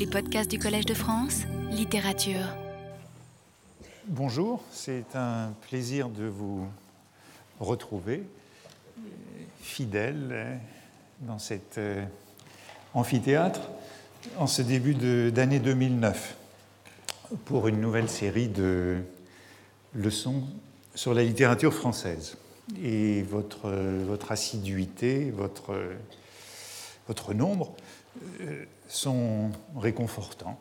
Les podcasts du Collège de France, littérature. Bonjour, c'est un plaisir de vous retrouver, fidèle dans cet euh, amphithéâtre, en ce début d'année 2009, pour une nouvelle série de leçons sur la littérature française. Et votre, votre assiduité, votre, votre nombre euh, sont réconfortants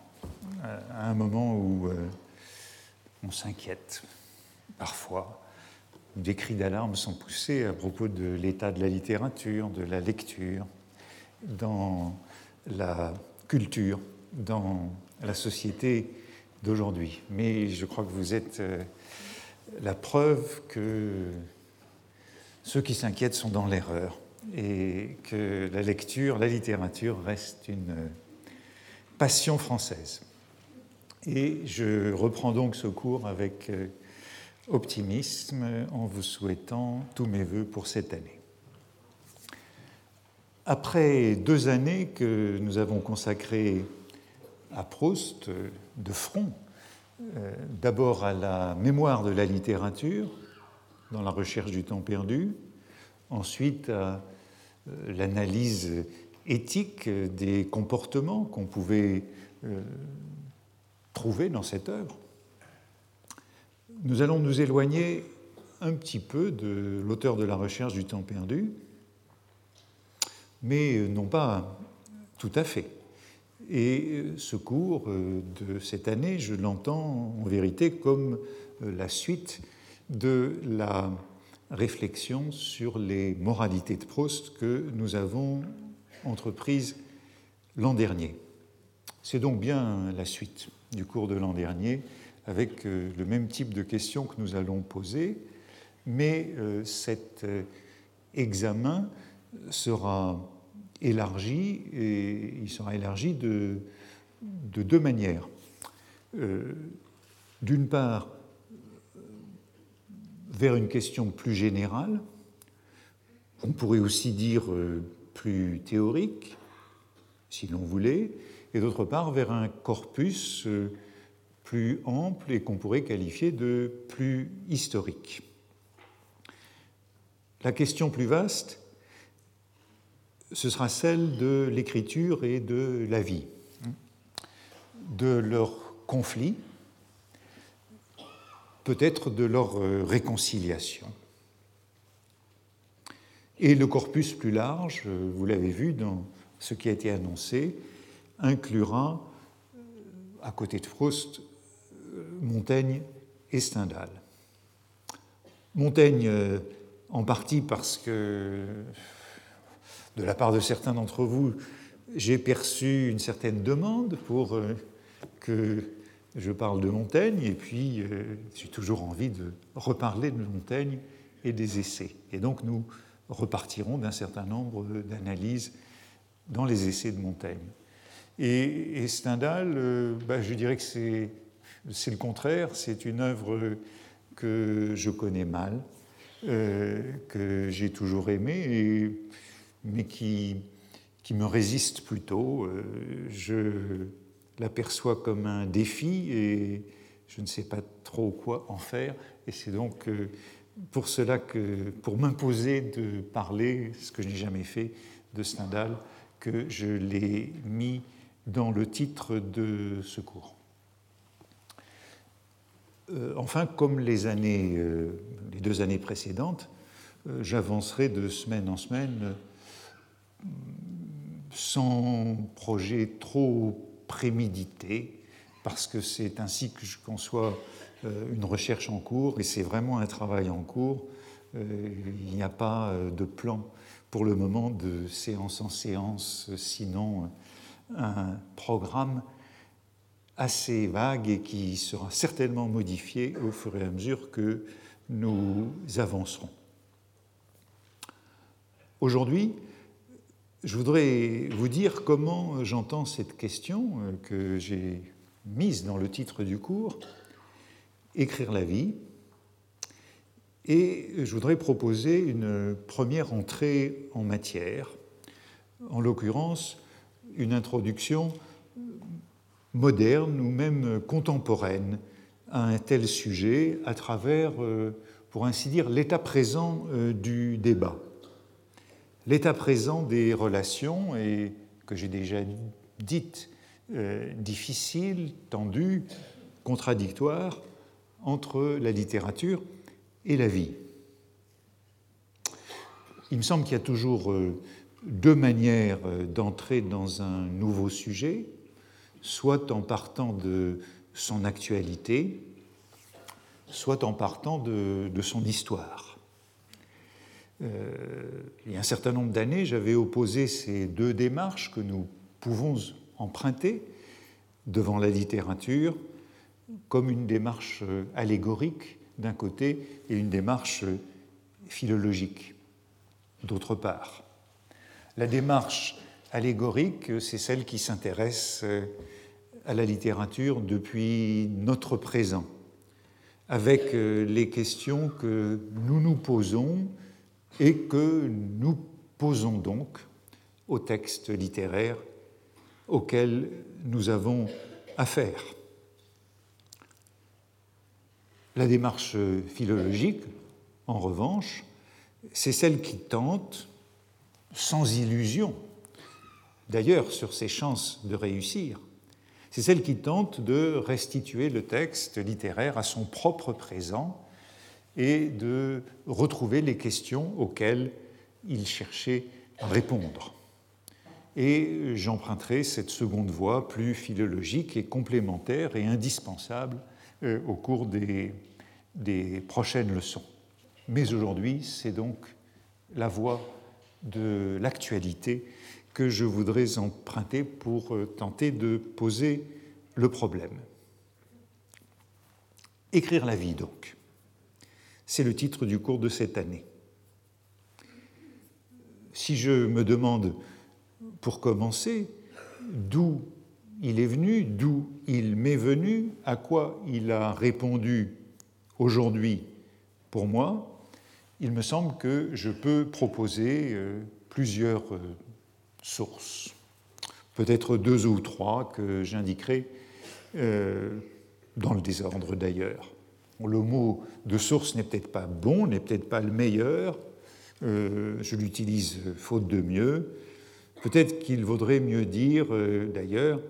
euh, à un moment où euh, on s'inquiète parfois. Des cris d'alarme sont poussés à propos de l'état de la littérature, de la lecture, dans la culture, dans la société d'aujourd'hui. Mais je crois que vous êtes la preuve que ceux qui s'inquiètent sont dans l'erreur et que la lecture, la littérature reste une passion française. Et je reprends donc ce cours avec euh, optimisme en vous souhaitant tous mes voeux pour cette année. Après deux années que nous avons consacrées à Proust de front, euh, d'abord à la mémoire de la littérature, dans la recherche du temps perdu, ensuite à euh, l'analyse éthique des comportements qu'on pouvait euh, trouver dans cette œuvre. Nous allons nous éloigner un petit peu de l'auteur de la recherche du temps perdu, mais non pas tout à fait. Et ce cours euh, de cette année, je l'entends en vérité comme la suite de la réflexion sur les moralités de Proust que nous avons entreprise l'an dernier. C'est donc bien la suite du cours de l'an dernier avec euh, le même type de questions que nous allons poser, mais euh, cet euh, examen sera élargi et il sera élargi de, de deux manières. D'une part, vers une question plus générale, on pourrait aussi dire euh, plus théorique, si l'on voulait, et d'autre part vers un corpus euh, plus ample et qu'on pourrait qualifier de plus historique. La question plus vaste, ce sera celle de l'écriture et de la vie, de leur conflit, peut-être de leur euh, réconciliation. Et le corpus plus large, euh, vous l'avez vu dans ce qui a été annoncé, inclura, euh, à côté de Proust, Montaigne et Stendhal. Montaigne, en partie parce que, de la part de certains d'entre vous, j'ai perçu une certaine demande pour que je parle de Montaigne et puis euh, j'ai toujours envie de reparler de Montaigne et des essais. Et donc nous repartirons d'un certain nombre d'analyses dans les essais de Montaigne. Et, Stendhal, euh, bah, je dirais que c'est, le contraire, c'est une œuvre que je connais mal, euh, que j'ai toujours aimée, mais qui, qui me résiste plutôt. je l'aperçoit comme un défi et je ne sais pas trop quoi en faire. Et c'est donc euh, pour cela que, pour m'imposer de parler, ce que je n'ai jamais fait, de Stendhal, que je l'ai mis dans le titre de ce cours. Euh, enfin, comme les, années, euh, les deux années précédentes, j'avancerai de semaine en semaine sans projet trop prémédité, parce que c'est ainsi que je conçois euh, une recherche en cours, et c'est vraiment un travail en cours. Euh, il n'y a pas euh, de plan pour le moment de séance en séance, sinon un programme assez vague et qui sera certainement modifié au fur et à mesure que nous avancerons. Aujourd'hui, je voudrais vous dire comment j'entends cette question euh, que j'ai mise dans le titre du cours, Écrire la vie. Et je voudrais proposer une première entrée en matière, en l'occurrence une introduction moderne ou même contemporaine à un tel sujet à travers, euh, pour ainsi dire, l'état présent euh, du débat. L'état présent des relations, et que j'ai déjà dites, euh, difficiles, tendues, contradictoires, entre la littérature et la vie. Il me semble qu'il y a toujours deux manières d'entrer dans un nouveau sujet, soit en partant de son actualité, soit en partant de, son histoire. Euh, il y a un certain nombre d'années, j'avais opposé ces deux démarches que nous pouvons emprunter devant la littérature comme une démarche allégorique d'un côté et une démarche philologique d'autre part. La démarche allégorique, c'est celle qui s'intéresse à la littérature depuis notre présent, avec euh, les questions que nous nous posons et que nous posons donc aux textes littéraires auxquels nous avons affaire. La démarche philologique, en revanche, c'est celle qui tente, sans illusion, d'ailleurs sur ses chances de réussir, c'est celle qui tente de restituer le texte littéraire à son propre présent et de retrouver les questions auxquelles il cherchait à répondre. Et j'emprunterai cette seconde voie plus philologique et complémentaire et indispensable euh, au cours des, des prochaines leçons. Mais aujourd'hui, c'est donc la voie de l'actualité que je voudrais emprunter pour euh, tenter de poser le problème. Écrire la vie, donc. C'est le titre du cours de cette année. Si je me demande, pour commencer, d'où il est venu, d'où il m'est venu, à quoi il a répondu aujourd'hui pour moi, il me semble que je peux proposer euh, plusieurs euh, sources, peut-être deux ou trois que j'indiquerai euh, dans le désordre d'ailleurs. Le mot de source n'est peut-être pas bon, n'est peut-être pas le meilleur, euh, je l'utilise faute de mieux. Peut-être qu'il vaudrait mieux dire, euh, d'ailleurs,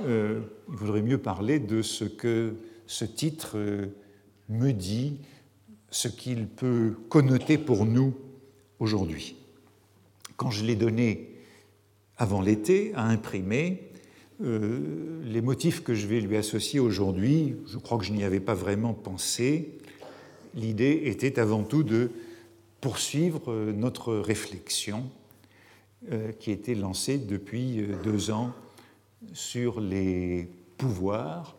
il vaudrait mieux parler de ce que ce titre me dit, ce qu'il peut connoter pour nous aujourd'hui. Quand je l'ai donné avant l'été à imprimer euh, les motifs que je vais lui associer aujourd'hui. Je crois que je n'y avais pas vraiment pensé. L'idée était avant tout de poursuivre euh, notre réflexion euh, qui était lancée depuis deux ans sur les pouvoirs,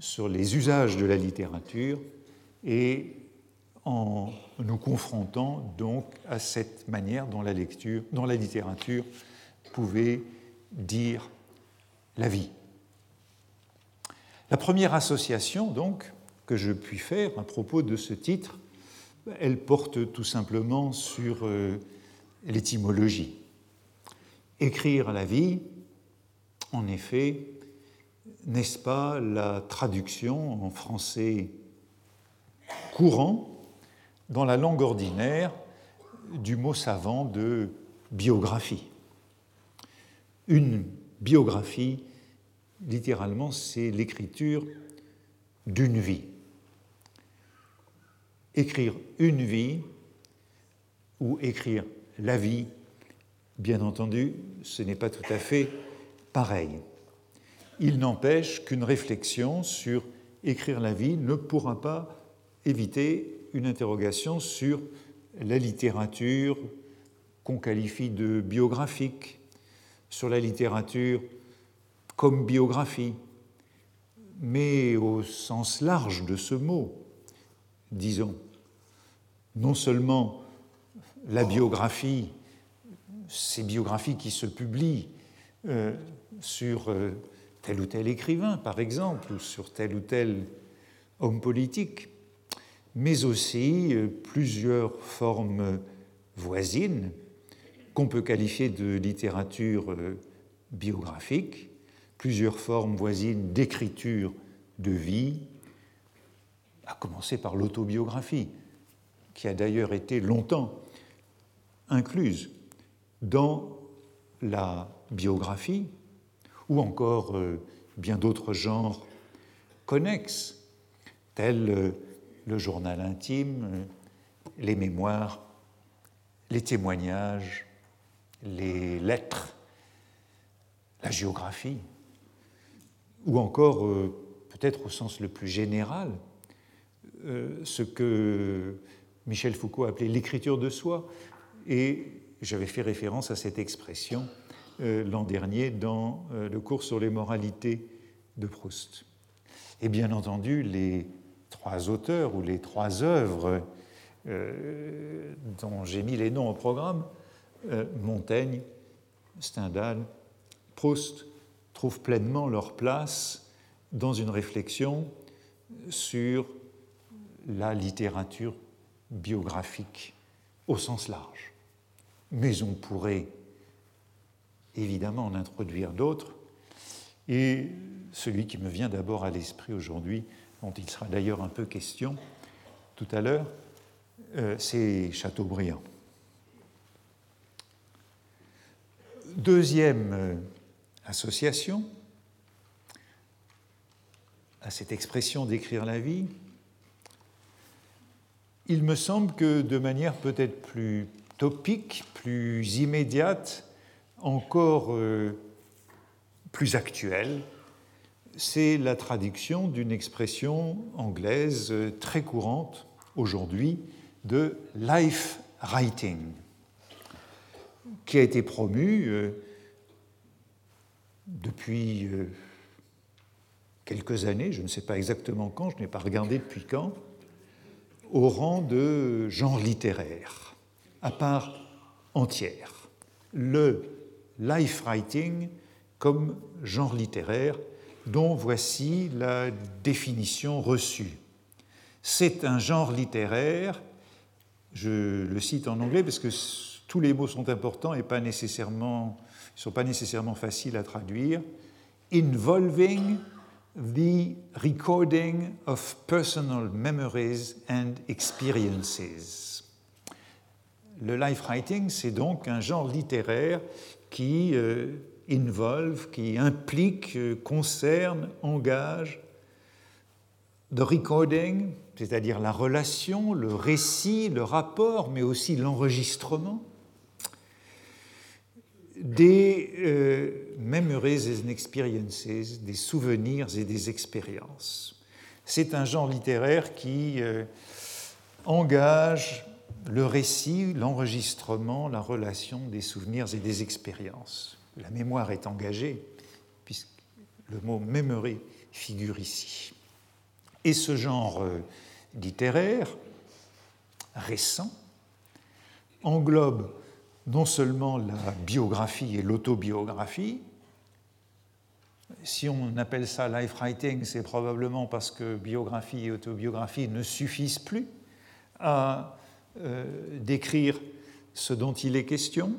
sur les usages de la littérature et en nous confrontant donc à cette manière dont la lecture, dont la littérature pouvait dire la vie. La première association, donc, que je puis faire à propos de ce titre, elle porte tout simplement sur euh, l'étymologie. Écrire la vie, en effet, n'est-ce pas la traduction en français courant, dans la langue ordinaire, du mot savant de biographie une biographie, littéralement, c'est l'écriture d'une vie. Écrire une vie ou écrire la vie, bien entendu, ce n'est pas tout à fait pareil. Il n'empêche qu'une réflexion sur écrire la vie ne pourra pas éviter une interrogation sur la littérature qu'on qualifie de biographique, sur la littérature comme biographie, mais au sens large de ce mot, disons. Non seulement la biographie, ces biographies qui se publient euh, sur euh, tel ou tel écrivain, par exemple, ou sur tel ou tel homme politique, mais aussi euh, plusieurs formes voisines qu'on peut qualifier de littérature biographique, plusieurs formes voisines d'écriture de vie, à commencer par l'autobiographie, qui a d'ailleurs été longtemps incluse dans la biographie, ou encore euh, bien d'autres genres connexes, tels euh, le journal intime, euh, les mémoires, les témoignages, les lettres, la géographie, ou encore, peut-être au sens le plus général, ce que Michel Foucault appelait l'écriture de soi, et j'avais fait référence à cette expression euh, l'an dernier dans euh, le cours sur les moralités de Proust. Et bien entendu, les trois auteurs ou les trois œuvres euh, dont j'ai mis les noms au programme, Montaigne, Stendhal, Proust, trouvent pleinement leur place dans une réflexion sur la littérature biographique au sens large. Mais on pourrait évidemment en introduire d'autres. Et celui qui me vient d'abord à l'esprit aujourd'hui, dont il sera d'ailleurs un peu question tout à l'heure, euh, c'est Chateaubriand. Deuxième euh, association à cette expression d'écrire la vie, il me semble que de manière peut-être plus topique, plus immédiate, encore euh, plus actuelle, c'est la traduction d'une expression anglaise euh, très courante aujourd'hui de life writing, qui a été promue euh, depuis quelques années, je ne sais pas exactement quand, je n'ai pas regardé depuis quand, au rang de genre littéraire, à part entière. Le life writing comme genre littéraire, dont voici la définition reçue. C'est un genre littéraire, je le cite en anglais parce que tous les mots sont importants et pas nécessairement, ne sont pas nécessairement faciles à traduire, involving the recording of personal memories and experiences. Le life writing, c'est donc un genre littéraire qui euh, involve, qui implique, euh, concerne, engage the recording, c'est-à-dire la relation, le récit, le rapport, mais aussi l'enregistrement des euh, memories and experiences, des souvenirs et des expériences. C'est un genre littéraire qui euh, engage le récit, l'enregistrement, la relation des souvenirs et des expériences. La mémoire est engagée, puisque le mot memory figure ici. Et ce genre euh, littéraire récent englobe non seulement la biographie et l'autobiographie, si on appelle ça life writing, c'est probablement parce que biographie et autobiographie ne suffisent plus à euh, décrire ce dont il est question,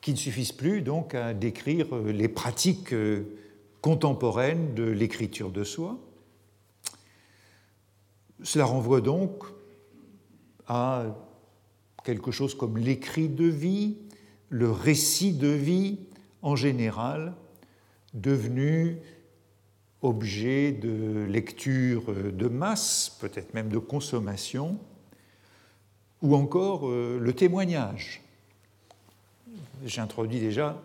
qui ne suffisent plus donc à décrire euh, les pratiques euh, contemporaines de l'écriture de soi. Cela renvoie donc à quelque chose comme l'écrit de vie, le récit de vie en général, devenu objet de lecture de masse, peut-être même de consommation, ou encore euh, le témoignage. J'introduis déjà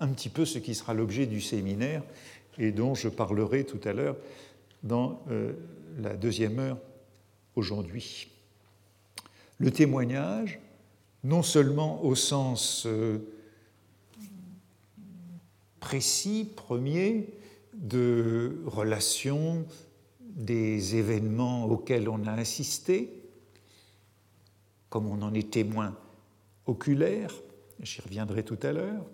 un petit peu ce qui sera l'objet du séminaire et dont je parlerai tout à l'heure dans euh, la deuxième heure aujourd'hui le témoignage, non seulement au sens euh, précis, premier, de relation des événements auxquels on a assisté, comme on en est témoin oculaire, j'y reviendrai tout à l'heure,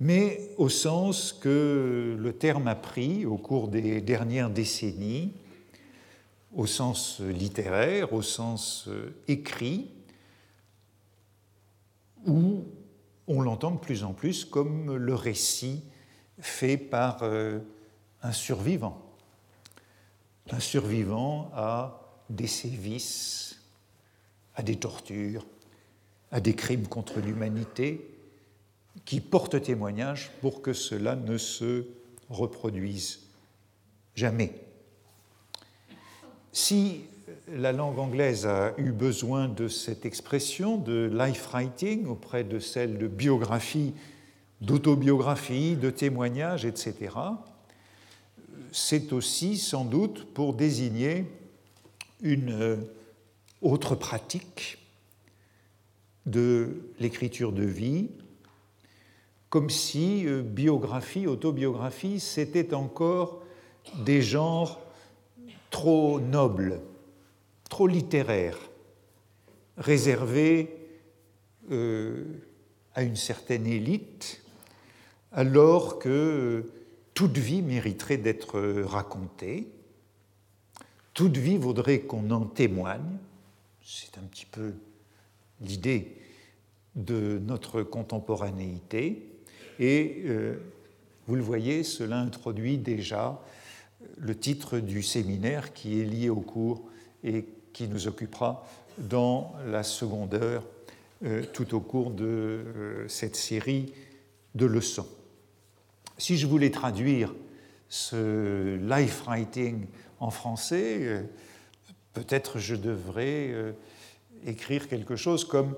mais au sens que le terme a pris au cours des dernières décennies au sens littéraire, au sens euh, écrit, où on l'entend de plus en plus comme le récit fait par euh, un survivant. Un survivant à des sévices, à des tortures, à des crimes contre l'humanité, qui portent témoignage pour que cela ne se reproduise jamais. Si la langue anglaise a eu besoin de cette expression de life writing auprès de celle de biographie, d'autobiographie, de témoignage, etc., c'est aussi sans doute pour désigner une euh, autre pratique de l'écriture de vie, comme si euh, biographie, autobiographie, c'était encore des genres trop nobles, trop littéraires, réservés euh, à une certaine élite, alors que toute vie mériterait d'être racontée, toute vie vaudrait qu'on en témoigne, c'est un petit peu l'idée de notre contemporanéité, et euh, vous le voyez, cela introduit déjà le titre du séminaire qui est lié au cours et qui nous occupera dans la seconde heure euh, tout au cours de euh, cette série de leçons. Si je voulais traduire ce life writing en français, peut-être je devrais écrire quelque chose comme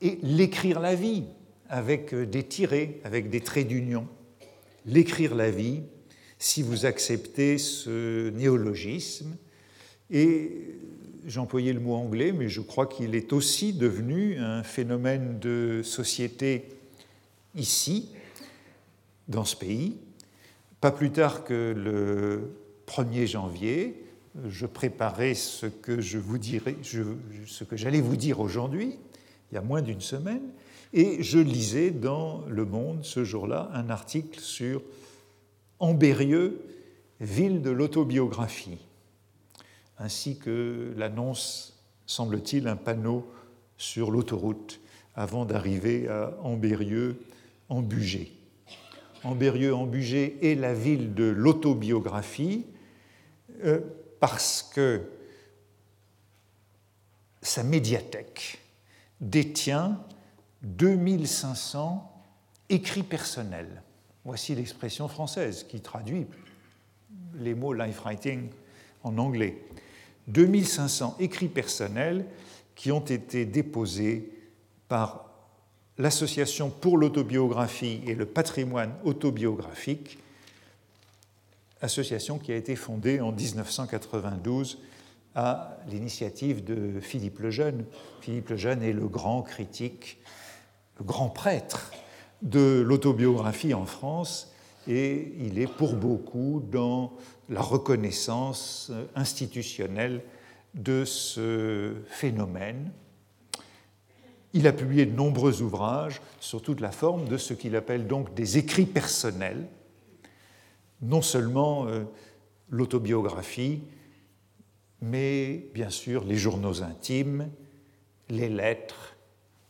l'écrire la vie avec des tirets, avec des traits d'union. L'écrire la vie, si vous acceptez ce néologisme. Et j'employais le mot anglais, mais je crois qu'il est aussi devenu un phénomène de société ici, dans ce pays. Pas plus tard que le 1er janvier, je préparais ce que je vous dirais, ce que j'allais vous dire aujourd'hui, il y a moins d'une semaine, et je lisais dans Le Monde ce jour-là un article sur Ambérieux, ville de l'autobiographie, ainsi que l'annonce, semble-t-il, un panneau sur l'autoroute avant d'arriver à Ambérieux, Bugey. Ambérieux, Bugey est la ville de l'autobiographie euh, parce que sa médiathèque détient 2500 écrits personnels. Voici l'expression française qui traduit les mots life writing en anglais. 2500 écrits personnels qui ont été déposés par l'Association pour l'autobiographie et le patrimoine autobiographique, association qui a été fondée en 1992 à l'initiative de Philippe Lejeune. Philippe Lejeune est le grand critique, le grand prêtre de l'autobiographie en France et il est pour beaucoup dans la reconnaissance institutionnelle de ce phénomène. Il a publié de nombreux ouvrages sur toute la forme de ce qu'il appelle donc des écrits personnels, non seulement euh, l'autobiographie, mais bien sûr les journaux intimes, les lettres,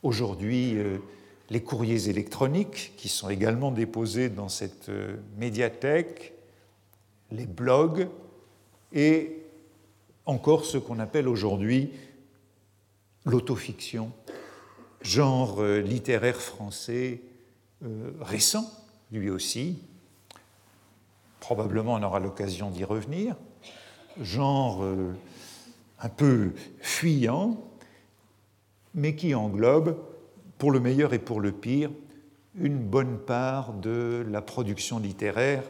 aujourd'hui euh, les courriers électroniques qui sont également déposés dans cette euh, médiathèque, les blogs et encore ce qu'on appelle aujourd'hui l'autofiction, genre euh, littéraire français récent, lui aussi. Probablement on aura l'occasion d'y revenir genre euh, un peu fuyant, mais qui englobe, pour le meilleur et pour le pire, une bonne part de la production littéraire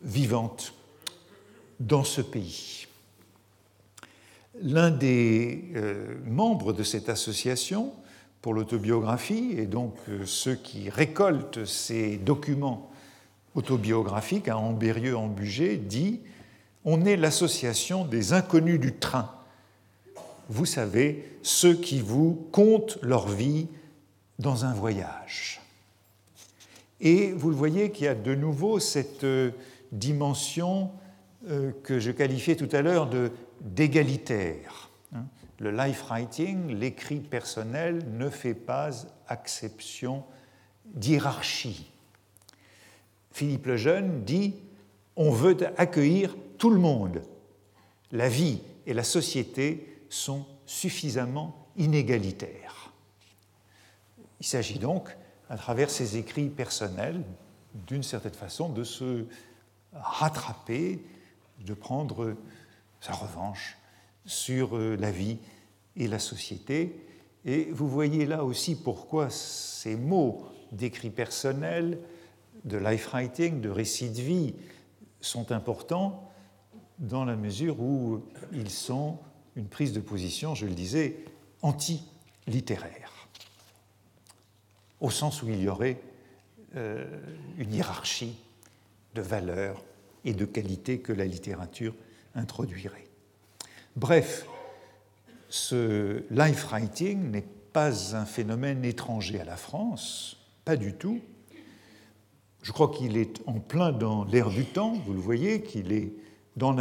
vivante dans ce pays. L'un des euh, membres de cette association pour l'autobiographie, et donc euh, ceux qui récoltent ces documents autobiographiques à Ambérieux en Bugey, dit on est l'association des inconnus du train. Vous savez, ceux qui vous comptent leur vie dans un voyage. Et vous le voyez qu'il y a de nouveau cette euh, dimension euh, que je qualifiais tout à l'heure d'égalitaire. Hein. Le life writing, l'écrit personnel, ne fait pas acception d'hierarchie. Philippe le Jeune dit on veut accueillir tout le monde. La vie et la société sont suffisamment inégalitaires. Il s'agit donc, à travers ses écrits personnels, d'une certaine façon, de se rattraper, de prendre sa revanche sur euh, la vie et la société. Et vous voyez là aussi pourquoi ces mots d'écrit personnel, de life writing, de récit de vie, sont importants dans la mesure où ils sont une prise de position, je le disais, anti-littéraire, au sens où il y aurait euh, une hiérarchie de valeurs et de qualités que la littérature introduirait. Bref, ce life writing n'est pas un phénomène étranger à la France, pas du tout. Je crois qu'il est en plein dans l'air du temps, vous le voyez, qu'il est dans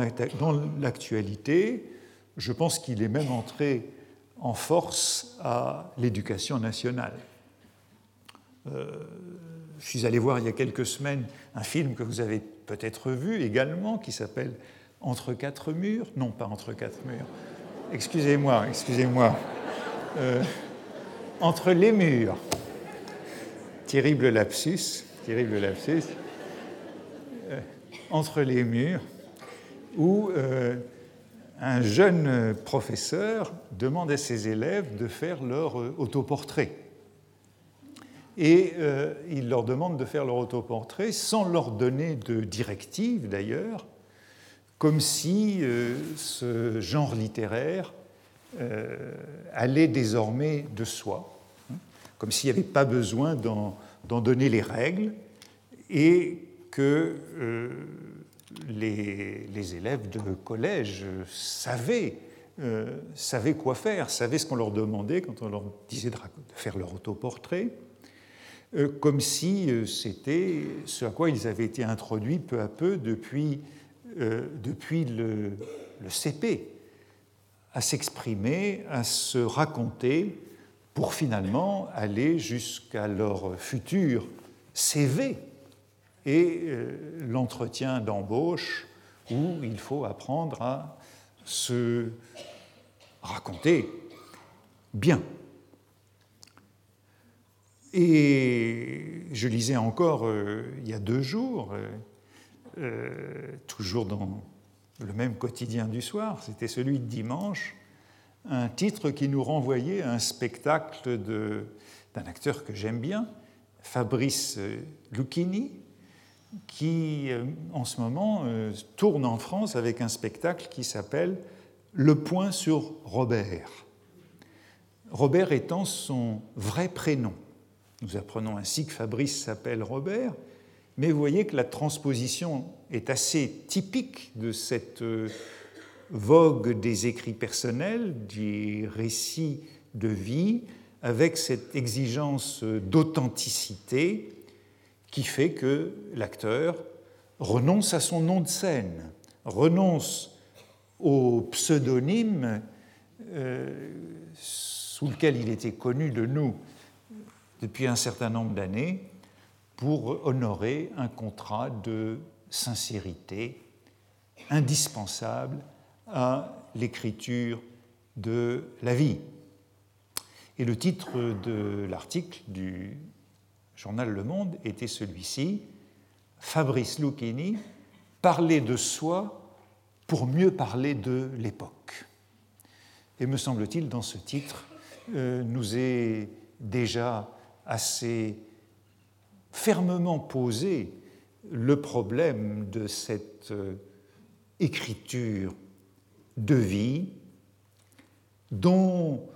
l'actualité. Je pense qu'il est même entré en force à l'éducation nationale. Euh, je suis allé voir il y a quelques semaines un film que vous avez peut-être vu également, qui s'appelle Entre quatre murs. Non, pas Entre quatre murs. Excusez-moi, excusez-moi. Euh, entre les murs. Terrible lapsus, terrible lapsus. Euh, entre les murs, où un jeune professeur demande à ses élèves de faire leur autoportrait. Et euh, il leur demande de faire leur autoportrait sans leur donner de directive d'ailleurs, comme si euh, ce genre littéraire euh, allait désormais de soi, hein, comme s'il n'y avait pas besoin d'en donner les règles et que les, élèves de collège savaient, savaient quoi faire, savaient ce qu'on leur demandait quand on leur disait de faire leur autoportrait euh, comme si euh, c'était ce à quoi ils avaient été introduits peu à peu depuis, euh, depuis le, le, CP, à s'exprimer, à se raconter, pour finalement aller jusqu'à leur futur CV et l'entretien d'embauche où il faut apprendre à se raconter bien. Et je lisais encore euh, il y a deux jours, euh, euh, toujours dans le même quotidien du soir, c'était celui de dimanche, un titre qui nous renvoyait à un spectacle d'un acteur que j'aime bien, Fabrice Lucchini, qui en ce moment tourne en France avec un spectacle qui s'appelle Le point sur Robert. Robert étant son vrai prénom. Nous apprenons ainsi que Fabrice s'appelle Robert, mais vous voyez que la transposition est assez typique de cette euh, vogue des écrits personnels, des récits de vie, avec cette exigence d'authenticité qui fait que l'acteur renonce à son nom de scène, renonce au pseudonyme euh, sous lequel il était connu de nous depuis un certain nombre d'années pour honorer un contrat de sincérité indispensable à l'écriture de la vie. Et le titre de l'article du journal Le Monde était celui-ci, Fabrice Lucchini, parler de soi pour mieux parler de l'époque. Et me semble-t-il, dans ce titre, euh, nous est déjà assez fermement posé le problème de cette euh, écriture de vie dont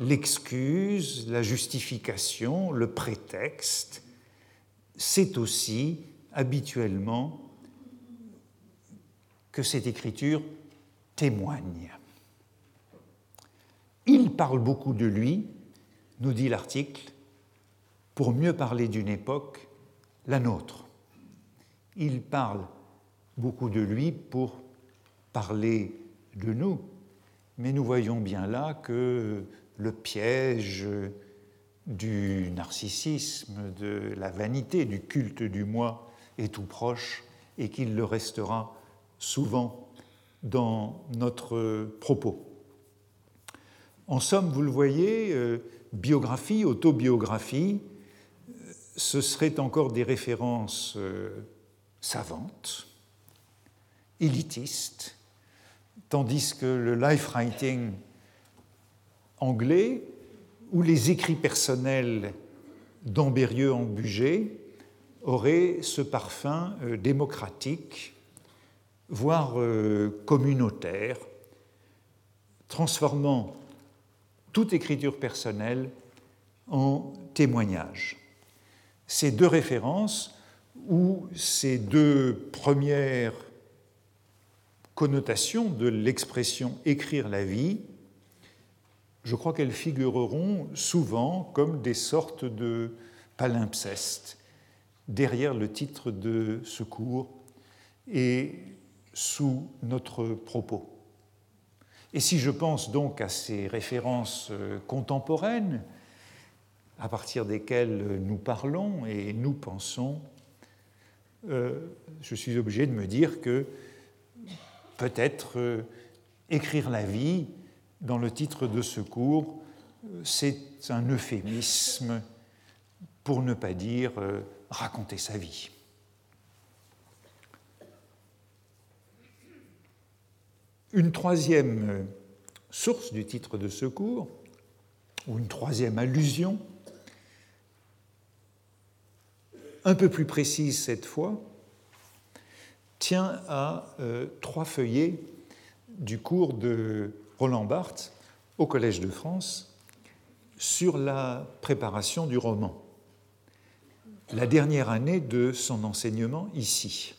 l'excuse, la justification, le prétexte, c'est aussi habituellement que cette écriture témoigne. Il parle beaucoup de lui, nous dit l'article, pour mieux parler d'une époque, la nôtre. Il parle beaucoup de lui pour parler de nous, mais nous voyons bien là que le piège du narcissisme, de la vanité, du culte du moi est tout proche et qu'il le restera souvent dans notre propos. En somme, vous le voyez, euh, biographie, autobiographie, ce seraient encore des références euh, savantes, élitistes, tandis que le life writing anglais ou les écrits personnels d'Ambérieux en Bugé auraient ce parfum euh, démocratique, voire euh, communautaire, transformant toute écriture personnelle en témoignage. Ces deux références, ou ces deux premières connotations de l'expression écrire la vie, je crois qu'elles figureront souvent comme des sortes de palimpsestes derrière le titre de secours et sous notre propos. Et si je pense donc à ces références euh, contemporaines à partir desquelles nous parlons et nous pensons, euh, je suis obligé de me dire que peut-être euh, écrire la vie dans le titre de ce cours, c'est un euphémisme pour ne pas dire euh, raconter sa vie. Une troisième euh, source du titre de ce cours, ou une troisième allusion, un peu plus précise cette fois, tient à euh, trois feuillets du cours de Roland Barthes au Collège de France sur la préparation du roman, la dernière année de son enseignement ici.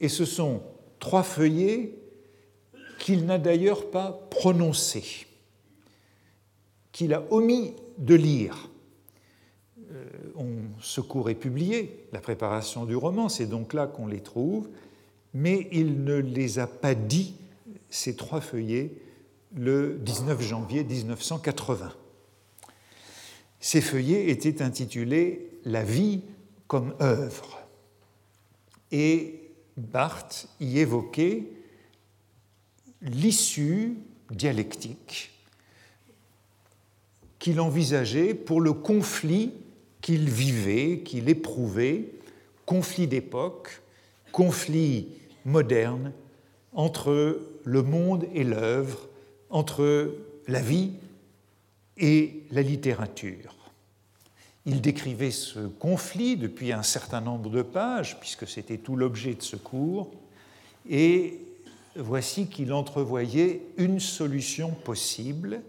Et ce sont trois feuillets qu'il n'a d'ailleurs pas prononcés, qu'il a omis de lire. Euh, ce cours est publié, la préparation du roman, c'est donc là qu'on les trouve, mais il ne les a pas dit ces trois feuillets le 19 janvier 1980. Ces feuillets étaient intitulés La vie comme œuvre. Et Barthes y évoquait l'issue dialectique qu'il envisageait pour le conflit qu'il vivait, qu'il éprouvait, conflit d'époque, conflit moderne entre le monde et l'œuvre, entre la vie et la littérature. Il décrivait ce conflit depuis un certain nombre de pages, puisque c'était tout l'objet de ce cours, et voici qu'il entrevoyait une solution possible.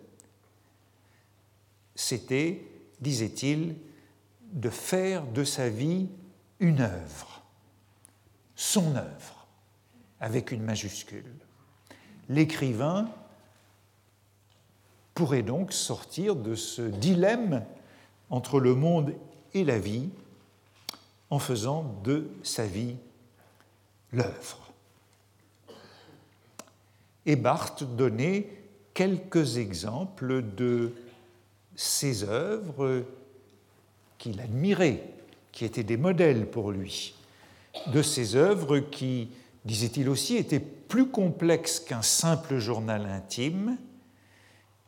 C'était, disait-il, de faire de sa vie une œuvre, son œuvre, avec une majuscule. L'écrivain pourrait donc sortir de ce dilemme entre le monde et la vie en faisant de sa vie l'œuvre. Et Barthes donnait quelques exemples de ces œuvres qu'il admirait, qui étaient des modèles pour lui, de ces œuvres qui, disait-il aussi, étaient plus complexes qu'un simple journal intime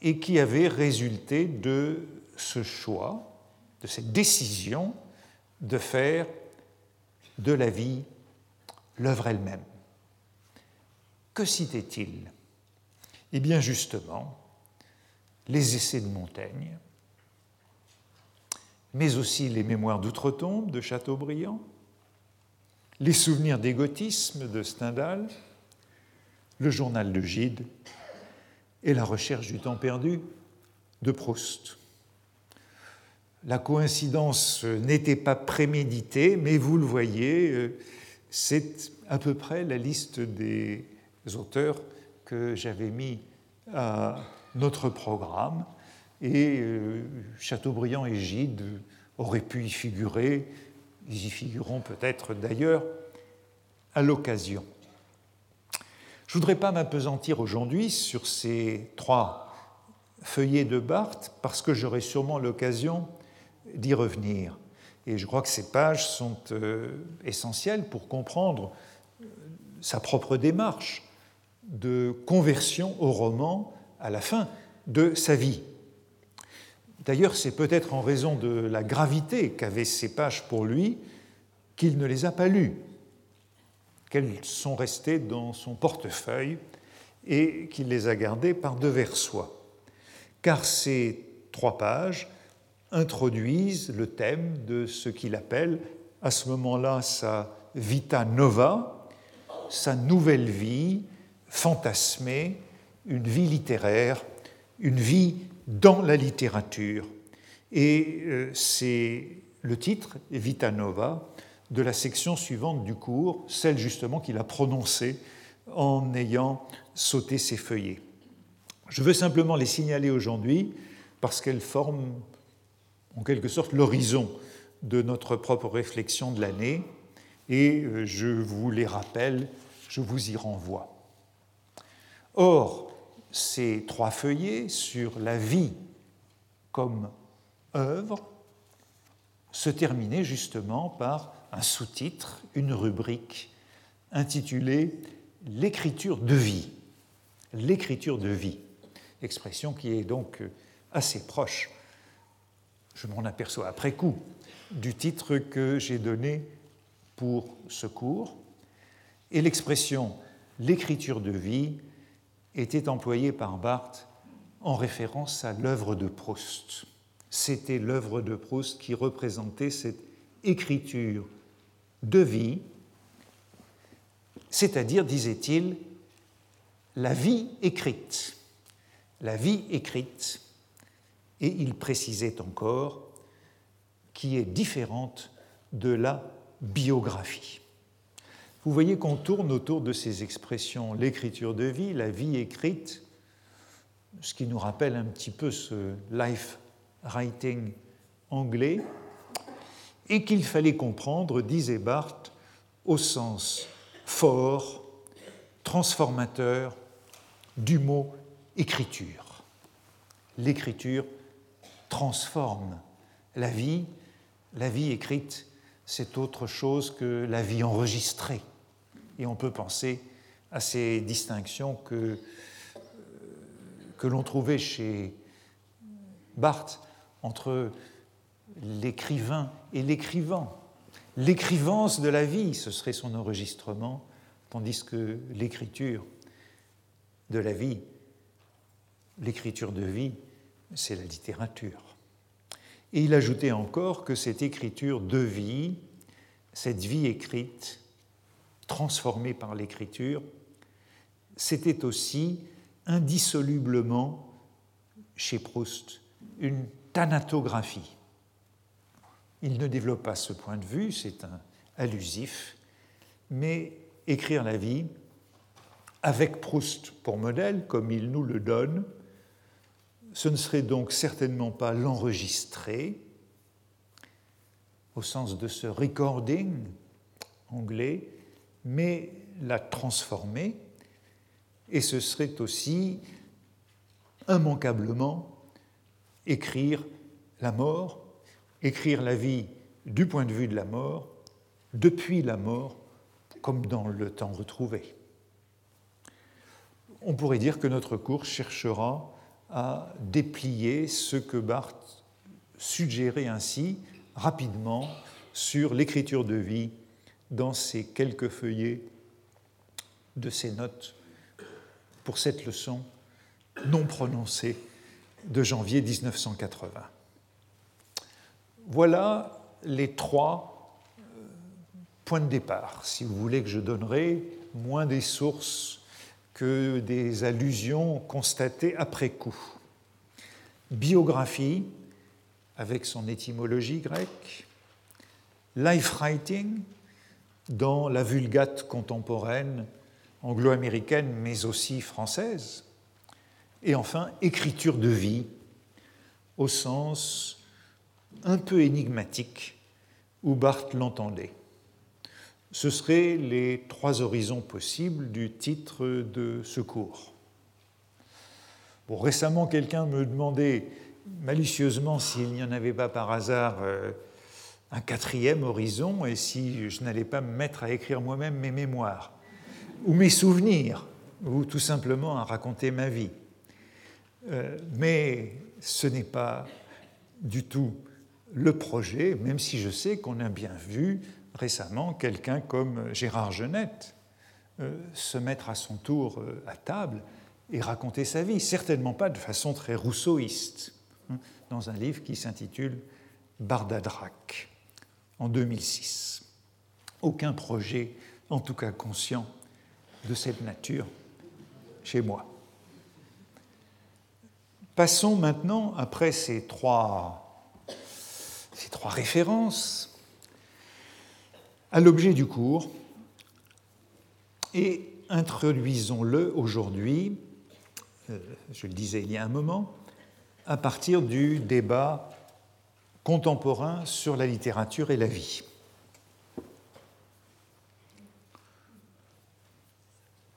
et qui avaient résulté de ce choix, de cette décision de faire de la vie l'œuvre elle-même. Que citait-il? Eh bien justement, les essais de Montaigne, mais aussi les mémoires d'outre-tombe de Chateaubriand, les souvenirs d'égotisme de Stendhal, le journal de Gide et la recherche du temps perdu de Proust. La coïncidence n'était pas préméditée, mais vous le voyez, euh, c'est à peu près la liste des auteurs que j'avais mis à notre programme. Et euh, Chateaubriand et Gide auraient pu y figurer, ils y figureront peut-être d'ailleurs à l'occasion. Je ne voudrais pas m'apesantir aujourd'hui sur ces trois feuillet de Barthes parce que j'aurai sûrement l'occasion d'y revenir. Et je crois que ces pages sont euh, essentielles pour comprendre euh, sa propre démarche de conversion au roman à la fin de sa vie. D'ailleurs, c'est peut-être en raison de la gravité qu'avaient ces pages pour lui qu'il ne les a pas lues, qu'elles sont restées dans son portefeuille et qu'il les a gardées par devers soi. Car ces trois pages introduisent le thème de ce qu'il appelle à ce moment-là sa vita nova, sa nouvelle vie fantasmée, une vie littéraire, une vie dans la littérature. Et euh, c'est le titre, Vita Nova, de la section suivante du cours, celle justement qu'il a prononcée en ayant sauté ses feuillets. Je veux simplement les signaler aujourd'hui parce qu'elles forment en quelque sorte l'horizon de notre propre réflexion de l'année et euh, je vous les rappelle, je vous y renvoie. Or, ces trois feuillets sur la vie comme œuvre se terminaient justement par un sous-titre, une rubrique intitulée L'écriture de vie. L'écriture de vie, expression qui est donc assez proche je m'en aperçois après coup, du titre que j'ai donné pour ce cours. Et l'expression l'écriture de vie était employée par Barthes en référence à l'œuvre de Proust. C'était l'œuvre de Proust qui représentait cette écriture de vie, c'est-à-dire, disait-il, la vie écrite. La vie écrite et il précisait encore qui est différente de la biographie. Vous voyez qu'on tourne autour de ces expressions l'écriture de vie, la vie écrite, ce qui nous rappelle un petit peu ce life writing anglais, et qu'il fallait comprendre, disait Barthes, au sens fort, transformateur du mot écriture. L'écriture transforme la vie. La vie écrite, c'est autre chose que la vie enregistrée. Et on peut penser à ces distinctions que, euh, que l'on trouvait chez Barthes entre l'écrivain et l'écrivant. L'écrivance de la vie, ce serait son enregistrement, tandis que l'écriture de la vie, l'écriture de vie, c'est la littérature. Et il ajoutait encore que cette écriture de vie, cette vie écrite, transformée par l'écriture, c'était aussi indissolublement, chez Proust, une thanatographie. Il ne développe pas ce point de vue, c'est un allusif, mais écrire la vie, avec Proust pour modèle, comme il nous le donne, ce ne serait donc certainement pas l'enregistrer, au sens de ce recording anglais, mais la transformer, et ce serait aussi immanquablement écrire la mort, écrire la vie du point de vue de la mort, depuis la mort, comme dans le temps retrouvé. On pourrait dire que notre cours cherchera à déplier ce que Barthes suggérait ainsi rapidement sur l'écriture de vie dans ces quelques feuillets de ses notes pour cette leçon non prononcée de janvier 1980. Voilà les trois euh, points de départ, si vous voulez que je donnerai moins des sources que des allusions constatées après coup. Biographie, avec son étymologie grecque, life writing, dans la vulgate contemporaine anglo-américaine, mais aussi française, et enfin écriture de vie, au sens un peu énigmatique où Barthes l'entendait. Ce seraient les trois horizons possibles du titre de ce cours. Récemment, quelqu'un me demandait malicieusement s'il n'y en avait pas par hasard euh, un quatrième horizon et si je n'allais pas me mettre à écrire moi-même mes mémoires ou mes souvenirs ou tout simplement à raconter ma vie. Euh, mais ce n'est pas du tout le projet, même si je sais qu'on a bien vu récemment quelqu'un comme Gérard Genette euh, se mettre à son tour euh, à table et raconter sa vie, certainement pas de façon très rousseauiste, hein, dans un livre qui s'intitule Bardadrac en 2006. Aucun projet, en tout cas conscient, de cette nature chez moi. Passons maintenant, après ces trois, ces trois références, à l'objet du cours et introduisons-le aujourd'hui, euh, je le disais il y a un moment, à partir du débat contemporain sur la littérature et la vie.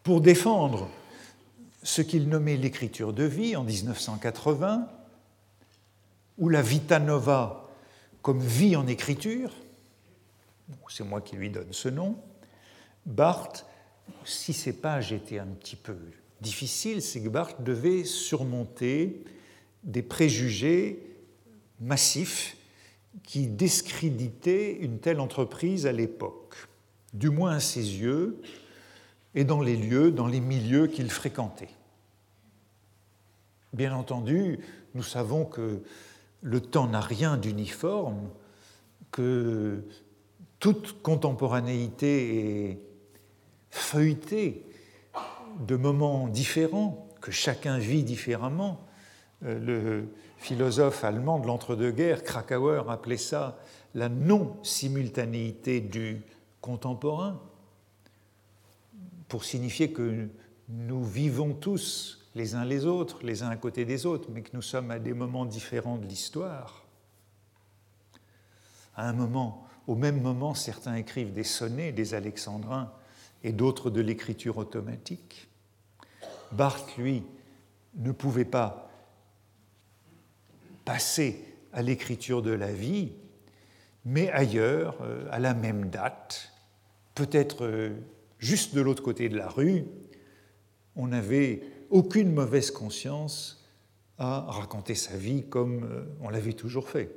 Pour défendre ce qu'il nommait l'écriture de vie en 1980, ou la vita nova comme vie en écriture, c'est moi qui lui donne ce nom, Barthes, si ces pages étaient un petit peu difficiles, c'est que Barthes devait surmonter des préjugés massifs qui discréditaient une telle entreprise à l'époque, du moins à ses yeux, et dans les lieux, dans les milieux qu'il fréquentait. Bien entendu, nous savons que le temps n'a rien d'uniforme, que toute contemporanéité est feuilletée de moments différents, que chacun vit différemment. Euh, le philosophe allemand de l'entre-deux-guerres, Krakauer, appelait ça la non-simultanéité du contemporain pour signifier que nous vivons tous les uns les autres, les uns à côté des autres, mais que nous sommes à des moments différents de l'histoire. À un moment, au même moment, certains écrivent des sonnets, des alexandrins, et d'autres de l'écriture automatique. Barthes, lui, ne pouvait pas passer à l'écriture de la vie, mais ailleurs, euh, à la même date, peut-être euh, juste de l'autre côté de la rue, on n'avait aucune mauvaise conscience à raconter sa vie comme euh, on l'avait toujours fait.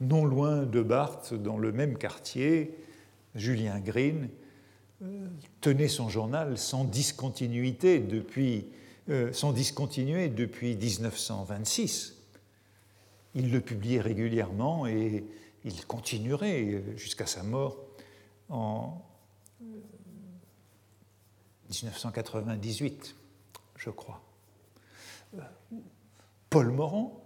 Non loin de Barthes, dans le même quartier, Julien Green tenait son journal sans discontinuité depuis, sans discontinuer depuis 1926. Il le publiait régulièrement et il continuerait jusqu'à sa mort en 1998, je crois. Paul Morand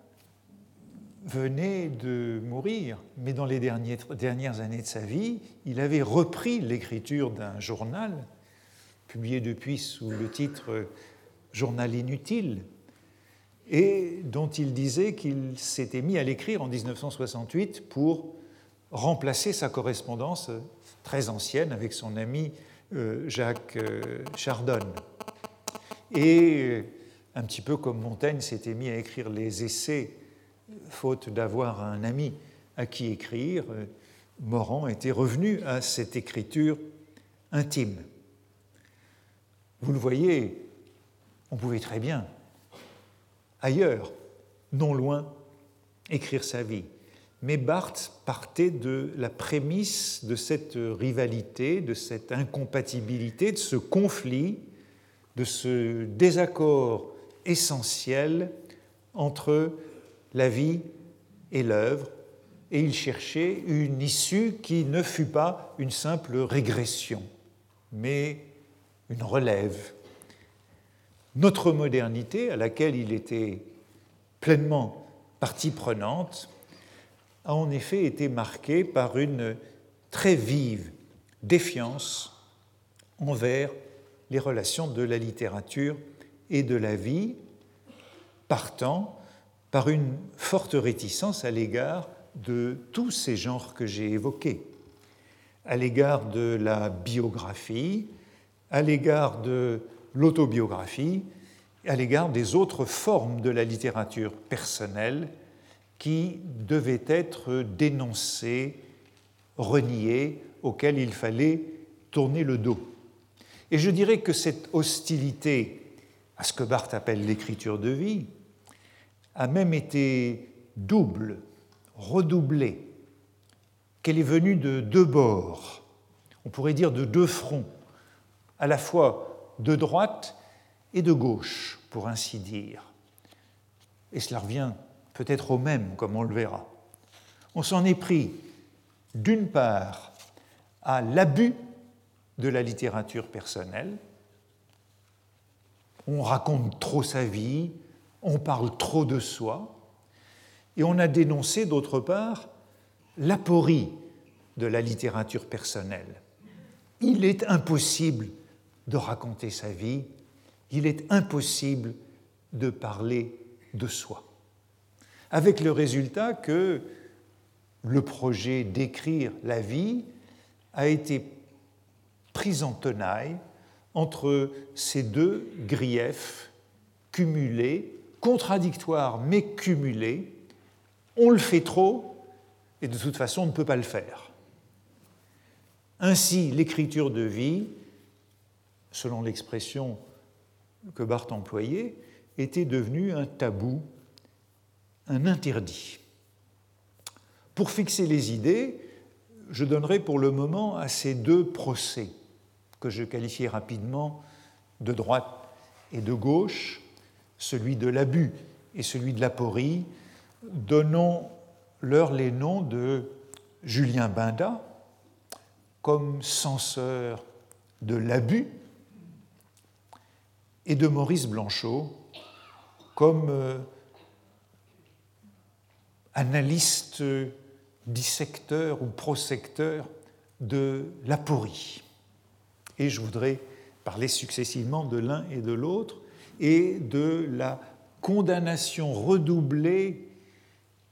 venait de mourir, mais dans les dernières années de sa vie, il avait repris l'écriture d'un journal, publié depuis sous le titre Journal inutile, et dont il disait qu'il s'était mis à l'écrire en 1968 pour remplacer sa correspondance très ancienne avec son ami euh, Jacques euh, Chardonne. Et un petit peu comme Montaigne s'était mis à écrire les essais, faute d'avoir un ami à qui écrire, Morand était revenu à cette écriture intime. Vous le voyez, on pouvait très bien, ailleurs, non loin, écrire sa vie. Mais Barthes partait de la prémisse de cette rivalité, de cette incompatibilité, de ce conflit, de ce désaccord essentiel entre la vie et l'œuvre, et il cherchait une issue qui ne fût pas une simple régression, mais une relève. Notre modernité, à laquelle il était pleinement partie prenante, a en effet été marqué par une très vive défiance envers les relations de la littérature et de la vie, partant par une forte réticence à l'égard de tous ces genres que j'ai évoqués, à l'égard de la biographie, à l'égard de l'autobiographie à l'égard des autres formes de la littérature personnelle qui devaient être dénoncées, reniées, auxquelles il fallait tourner le dos. Et je dirais que cette hostilité à ce que Barthes appelle l'écriture de vie a même été double, redoublée, qu'elle est venue de deux bords, on pourrait dire de deux fronts, à la fois de droite et de gauche, pour ainsi dire. Et cela revient peut-être au même, comme on le verra. On s'en est pris, d'une part, à l'abus de la littérature personnelle. On raconte trop sa vie, on parle trop de soi, et on a dénoncé, d'autre part, l'aporie de la littérature personnelle. Il est impossible de raconter sa vie, il est impossible de parler de soi. Avec le résultat que le projet d'écrire la vie a été pris en tenaille entre ces deux griefs cumulés, contradictoires mais cumulés. On le fait trop et de toute façon on ne peut pas le faire. Ainsi, l'écriture de vie, selon l'expression que Barthes employait, était devenue un tabou, un interdit. Pour fixer les idées, je donnerai pour le moment à ces deux procès que je qualifie rapidement de droite et de gauche, celui de l'abus et celui de l'aporie, donnons-leur les noms de Julien Binda comme censeur de l'abus et de Maurice Blanchot comme euh, analyste dissecteur ou prosecteur de l'aporie. Et je voudrais parler successivement de l'un et de l'autre et de la condamnation redoublée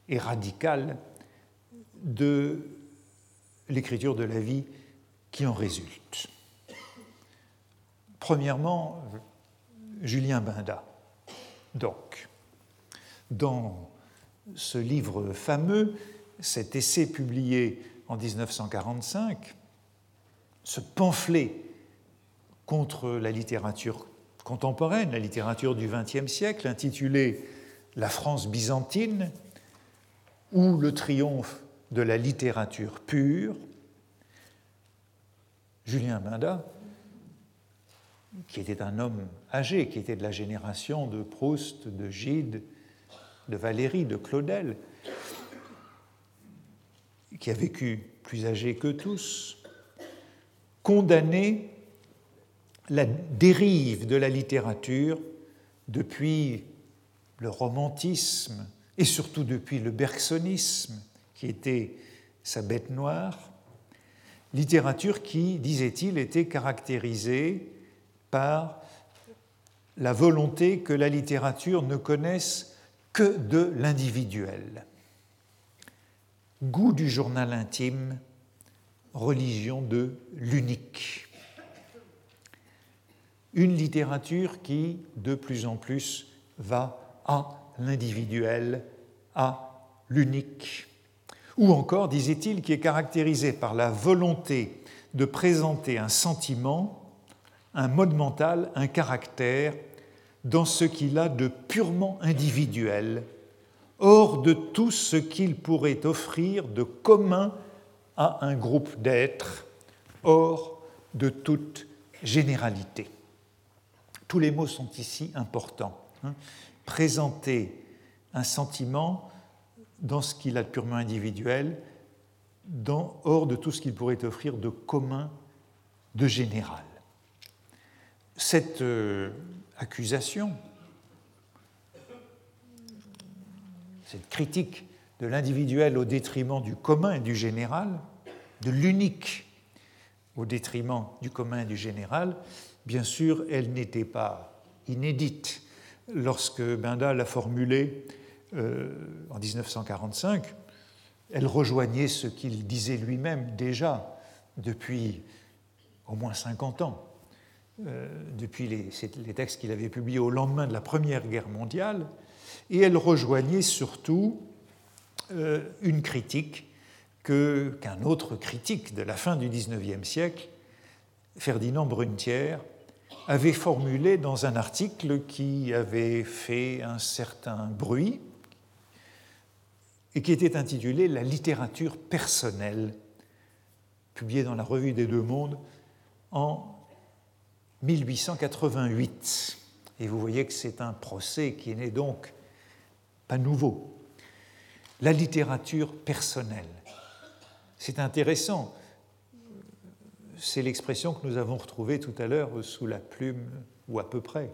et radicale de l'écriture de la vie qui en résulte. Premièrement, Julien Binda. Donc, dans ce livre fameux, cet essai publié en 1945, ce pamphlet contre la littérature contemporaine, la littérature du XXe siècle, intitulé La France byzantine ou le triomphe de la littérature pure, Julien Binda, qui était un homme âgé, qui était de la génération de Proust, de Gide, de Valérie, de Claudel, qui a vécu plus âgé que tous, condamné la dérive de la littérature depuis le romantisme et surtout depuis le bergsonisme, qui était sa bête noire, littérature qui, disait-il, était caractérisée par la volonté que la littérature ne connaisse que de l'individuel goût du journal intime, religion de l'unique. Une littérature qui, de plus en plus, va à l'individuel, à l'unique. Ou encore, disait-il, qui est caractérisée par la volonté de présenter un sentiment, un mode mental, un caractère, dans ce qu'il a de purement individuel, hors de tout ce qu'il pourrait offrir de commun à un groupe d'êtres, hors de toute généralité. Tous les mots sont ici importants. Hein. Présenter un sentiment dans ce qu'il a de purement individuel, hors de tout ce qu'il pourrait offrir de commun, de général. Cette euh, accusation cette critique de l'individuel au détriment du commun et du général, de l'unique au détriment du commun et du général, bien sûr, elle n'était pas inédite. Lorsque Benda l'a formulée euh, en 1945, elle rejoignait ce qu'il disait lui-même déjà depuis au moins 50 ans. Euh, depuis les, textes qu'il avait publiés au lendemain de la Première Guerre mondiale, et elle rejoignait surtout euh, une critique qu'un autre critique de la fin du XIXe siècle, Ferdinand Brunetière, avait formulé dans un article qui avait fait un certain bruit et qui était intitulé La littérature personnelle, publié dans la Revue des Deux Mondes en 1888. Et vous voyez que c'est un procès qui n'est donc pas nouveau. La littérature personnelle. C'est intéressant. C'est l'expression que nous avons retrouvée tout à l'heure sous la plume, ou à peu près,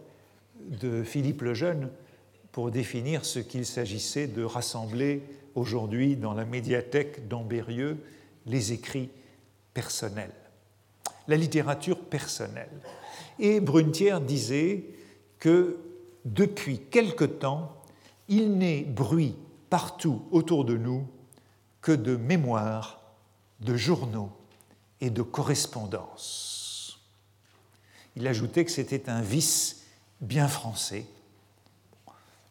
de Philippe le Jeune pour définir ce qu'il s'agissait de rassembler aujourd'hui dans la médiathèque d'Ambérieux, les écrits personnels. La littérature personnelle. Et Brunetière disait que depuis quelque temps, il n'est bruit partout autour de nous que de mémoires, de journaux et de correspondances. Il ajoutait que c'était un vice bien français.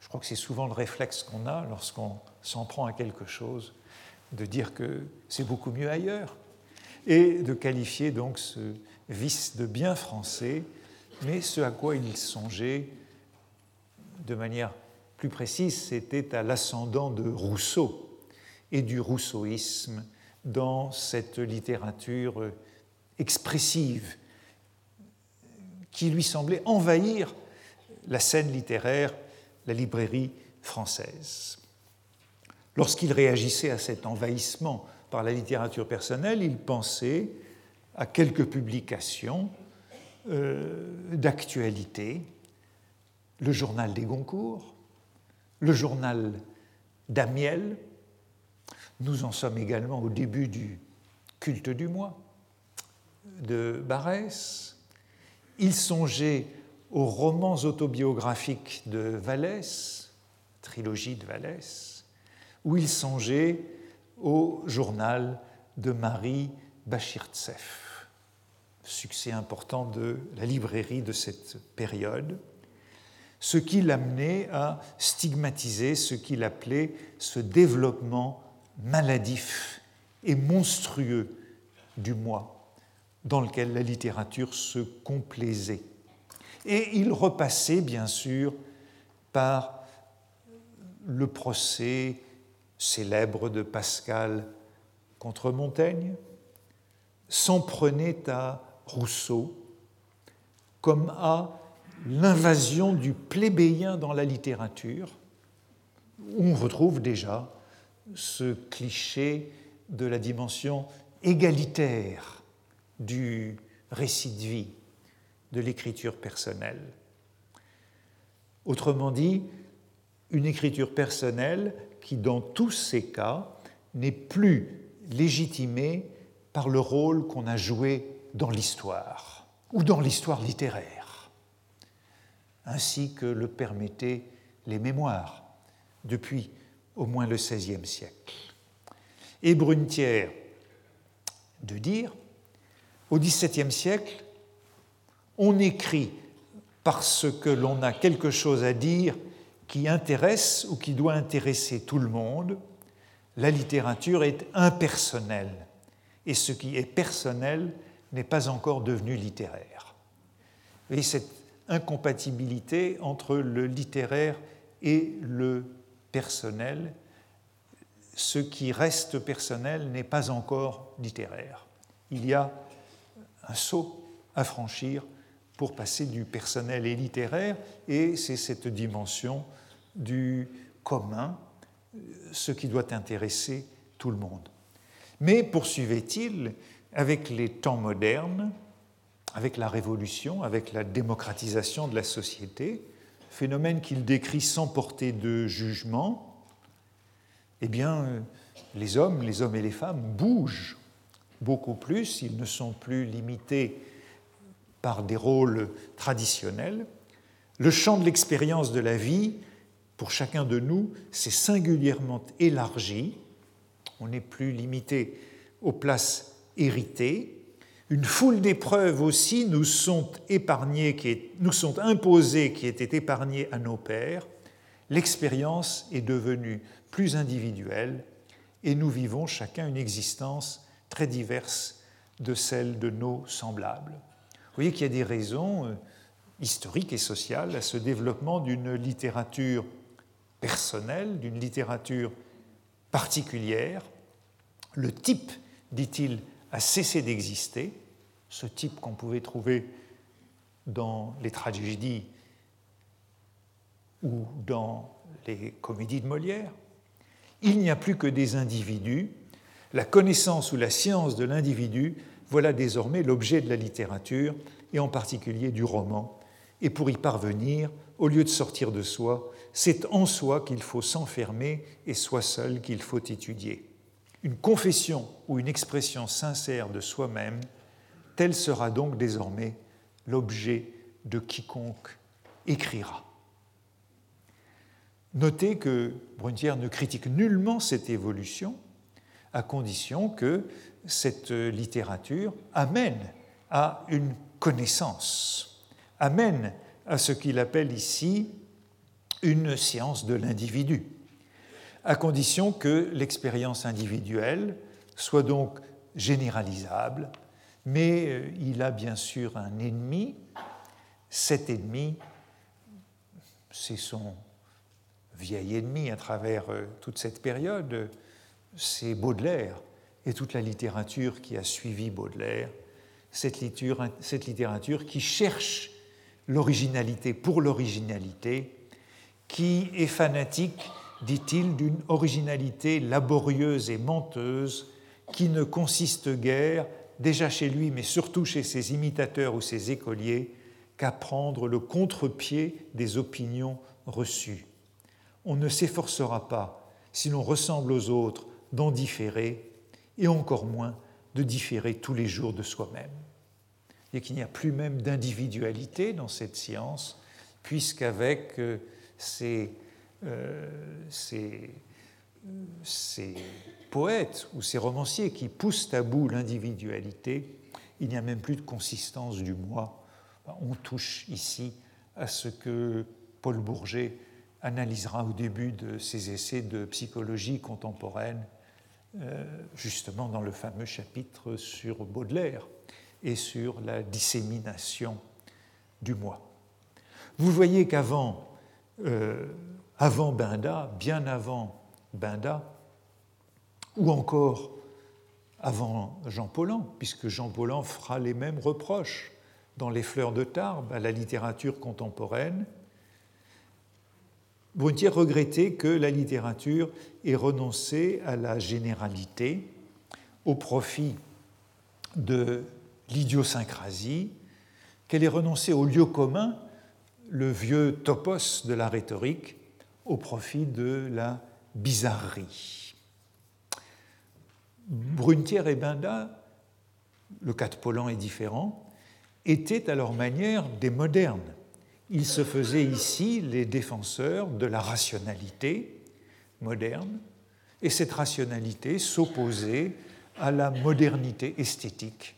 Je crois que c'est souvent le réflexe qu'on a lorsqu'on s'en prend à quelque chose, de dire que c'est beaucoup mieux ailleurs, et de qualifier donc ce vice de bien français, mais ce à quoi il songeait de manière plus précise, c'était à l'ascendant de Rousseau et du rousseauisme dans cette littérature expressive qui lui semblait envahir la scène littéraire, la librairie française. Lorsqu'il réagissait à cet envahissement par la littérature personnelle, il pensait à quelques publications euh, d'actualité, le journal des Goncourt, le journal d'Amiel. Nous en sommes également au début du culte du mois de Barès. Il songeait aux romans autobiographiques de Vallès, trilogie de Vallès, où il songeait au journal de Marie Bachirtseff, succès important de la librairie de cette période, ce qui l'amenait à stigmatiser ce qu'il appelait ce développement maladif et monstrueux du moi, dans lequel la littérature se complaisait. Et il repassait, bien sûr, par le procès célèbre de Pascal contre Montaigne, s'en prenait à Rousseau comme à l'invasion du plébéien dans la littérature, où on retrouve déjà ce cliché de la dimension égalitaire du récit de vie, de l'écriture personnelle. Autrement dit, une écriture personnelle qui, dans tous ces cas, n'est plus légitimée par le rôle qu'on a joué dans l'histoire ou dans l'histoire littéraire, ainsi que le permettaient les mémoires depuis au moins le XVIe siècle. Et Brunetière de dire, au XVIIe siècle, on écrit parce que l'on a quelque chose à dire qui intéresse ou qui doit intéresser tout le monde, la littérature est impersonnelle. Et ce qui est personnel n'est pas encore devenu littéraire. Et cette incompatibilité entre le littéraire et le personnel, ce qui reste personnel n'est pas encore littéraire. Il y a un saut à franchir pour passer du personnel et littéraire, et c'est cette dimension du commun, ce qui doit intéresser tout le monde. Mais poursuivait-il, avec les temps modernes, avec la révolution, avec la démocratisation de la société, phénomène qu'il décrit sans porter de jugement, eh bien, les hommes, les hommes et les femmes bougent beaucoup plus, ils ne sont plus limités par des rôles traditionnels. Le champ de l'expérience de la vie, pour chacun de nous, s'est singulièrement élargi. On n'est plus limité aux places héritées. Une foule d'épreuves aussi nous sont épargnées, qui nous sont imposées, qui étaient épargnées à nos pères. L'expérience est devenue plus individuelle et nous vivons chacun une existence très diverse de celle de nos semblables. Vous voyez qu'il y a des raisons euh, historiques et sociales à ce développement d'une littérature personnelle, d'une littérature particulière. Le type, dit-il, a cessé d'exister, ce type qu'on pouvait trouver dans les tragédies ou dans les comédies de Molière. Il n'y a plus que des individus. La connaissance ou la science de l'individu, voilà désormais l'objet de la littérature, et en particulier du roman. Et pour y parvenir, au lieu de sortir de soi, c'est en soi qu'il faut s'enfermer et soit seul qu'il faut étudier une confession ou une expression sincère de soi-même, tel sera donc désormais l'objet de quiconque écrira. Notez que Brunetière ne critique nullement cette évolution, à condition que cette littérature amène à une connaissance, amène à ce qu'il appelle ici une science de l'individu à condition que l'expérience individuelle soit donc généralisable, mais euh, il a bien sûr un ennemi. Cet ennemi, c'est son vieil ennemi à travers euh, toute cette période, c'est Baudelaire et toute la littérature qui a suivi Baudelaire, cette littérature, cette littérature qui cherche l'originalité pour l'originalité, qui est fanatique dit-il, d'une originalité laborieuse et menteuse qui ne consiste guère, déjà chez lui, mais surtout chez ses imitateurs ou ses écoliers, qu'à prendre le contre-pied des opinions reçues. On ne s'efforcera pas, si l'on ressemble aux autres, d'en différer, et encore moins de différer tous les jours de soi-même. Et qu'il n'y a plus même d'individualité dans cette science, puisqu'avec euh, ces euh, ces, poètes ou ces romanciers qui poussent à bout l'individualité, il n'y a même plus de consistance du moi. On touche ici à ce que Paul Bourget analysera au début de ses essais de psychologie contemporaine, euh, justement dans le fameux chapitre sur Baudelaire et sur la dissémination du moi. Vous voyez qu'avant euh, avant Binda, bien avant Binda, ou encore avant Jean Paulhan, puisque Jean Paulhan fera les mêmes reproches dans Les Fleurs de Tarbes à la littérature contemporaine. Brunetière regrettait que la littérature ait renoncé à la généralité au profit de l'idiosyncrasie, qu'elle ait renoncé au lieu commun, le vieux topos de la rhétorique, au profit de la bizarrerie. Brunetière et Binda, le cas de Paulan est différent, étaient à leur manière des modernes. Ils se faisaient ici les défenseurs de la rationalité moderne, et cette rationalité s'opposait à la modernité esthétique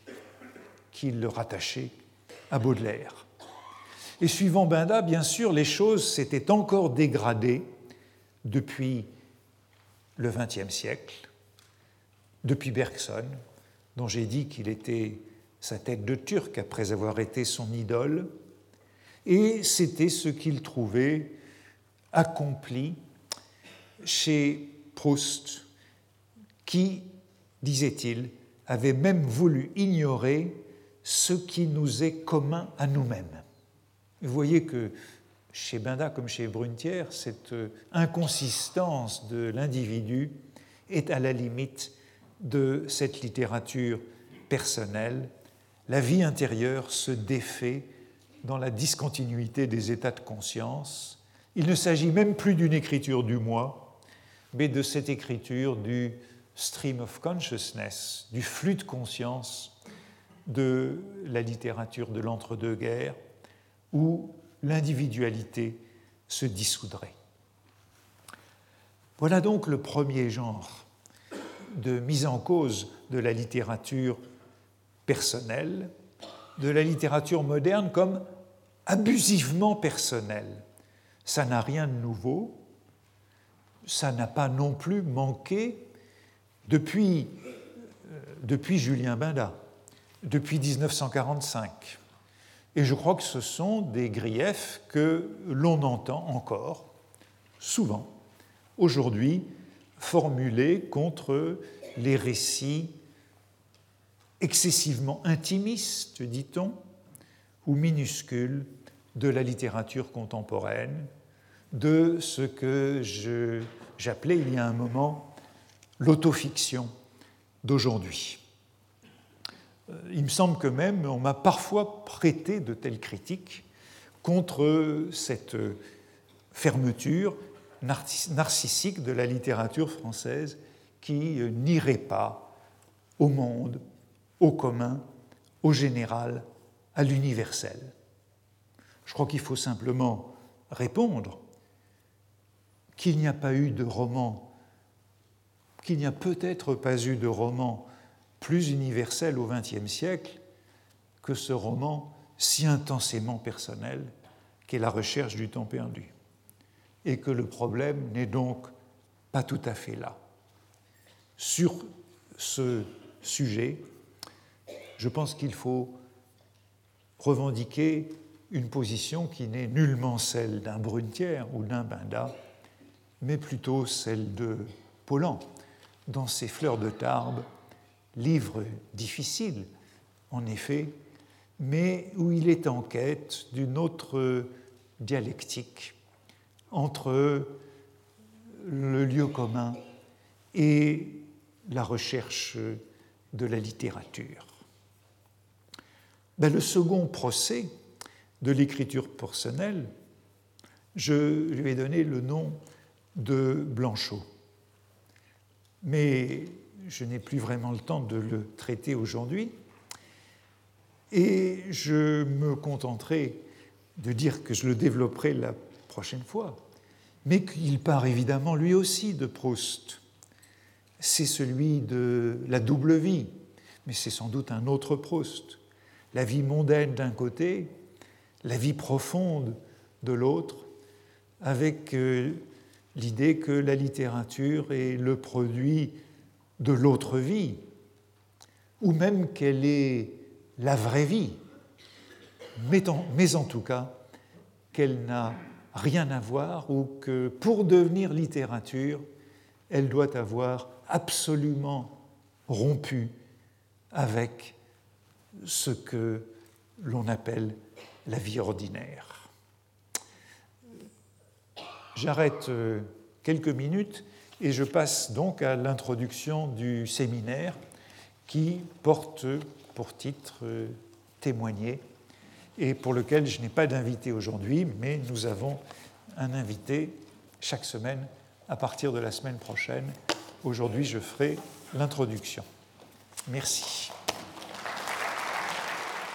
qu'ils rattachaient à Baudelaire. Et suivant Binda, bien sûr, les choses s'étaient encore dégradées depuis le XXe siècle, depuis Bergson, dont j'ai dit qu'il était sa tête de turc après avoir été son idole, et c'était ce qu'il trouvait accompli chez Proust, qui, disait-il, avait même voulu ignorer ce qui nous est commun à nous-mêmes. Vous voyez que chez Binda comme chez Brunetière, cette inconsistance de l'individu est à la limite de cette littérature personnelle. La vie intérieure se défait dans la discontinuité des états de conscience. Il ne s'agit même plus d'une écriture du moi, mais de cette écriture du stream of consciousness, du flux de conscience de la littérature de l'entre-deux-guerres, où l'individualité se dissoudrait. Voilà donc le premier genre de mise en cause de la littérature personnelle, de la littérature moderne comme abusivement personnelle. Ça n'a rien de nouveau, ça n'a pas non plus manqué depuis, euh, depuis Julien Binda, depuis 1945. Et je crois que ce sont des griefs que l'on entend encore, souvent, aujourd'hui, formulés contre les récits excessivement intimistes, dit-on, ou minuscules de la littérature contemporaine, de ce que j'appelais il y a un moment l'autofiction d'aujourd'hui. Euh, il me semble que même on m'a parfois prêté de telles critiques contre cette fermeture narcissique de la littérature française qui euh, n'irait pas au monde, au commun, au général, à l'universel. Je crois qu'il faut simplement répondre qu'il n'y a pas eu de roman, qu'il n'y a peut-être pas eu de roman plus universel au XXe siècle que ce roman si intensément personnel qu'est la recherche du temps perdu. Et que le problème n'est donc pas tout à fait là. Sur ce sujet, je pense qu'il faut revendiquer une position qui n'est nullement celle d'un Brunetière ou d'un Binda, mais plutôt celle de Paulan, dans ses Fleurs de Tarbes, livre difficile, en effet, mais où il est en quête d'une autre dialectique entre le lieu commun et la recherche de la littérature. Ben, le second procès de l'écriture personnelle, je lui ai donné le nom de Blanchot. Mais je n'ai plus vraiment le temps de le traiter aujourd'hui. Et je me contenterai de dire que je le développerai la prochaine fois, mais qu'il part évidemment lui aussi de Proust. C'est celui de la double vie, mais c'est sans doute un autre Proust. La vie mondaine d'un côté, la vie profonde de l'autre, avec euh, l'idée que la littérature est le produit de l'autre vie, ou même qu'elle est la vraie vie, mais en, tout cas qu'elle n'a rien à voir ou que pour devenir littérature, elle doit avoir absolument rompu avec ce que l'on appelle la vie ordinaire. J'arrête euh, quelques minutes et je passe donc à l'introduction du séminaire qui porte pour titre euh, Témoigner et pour lequel je n'ai pas d'invité aujourd'hui, mais nous avons un invité chaque semaine à partir de la semaine prochaine. Aujourd'hui, je ferai l'introduction. Merci.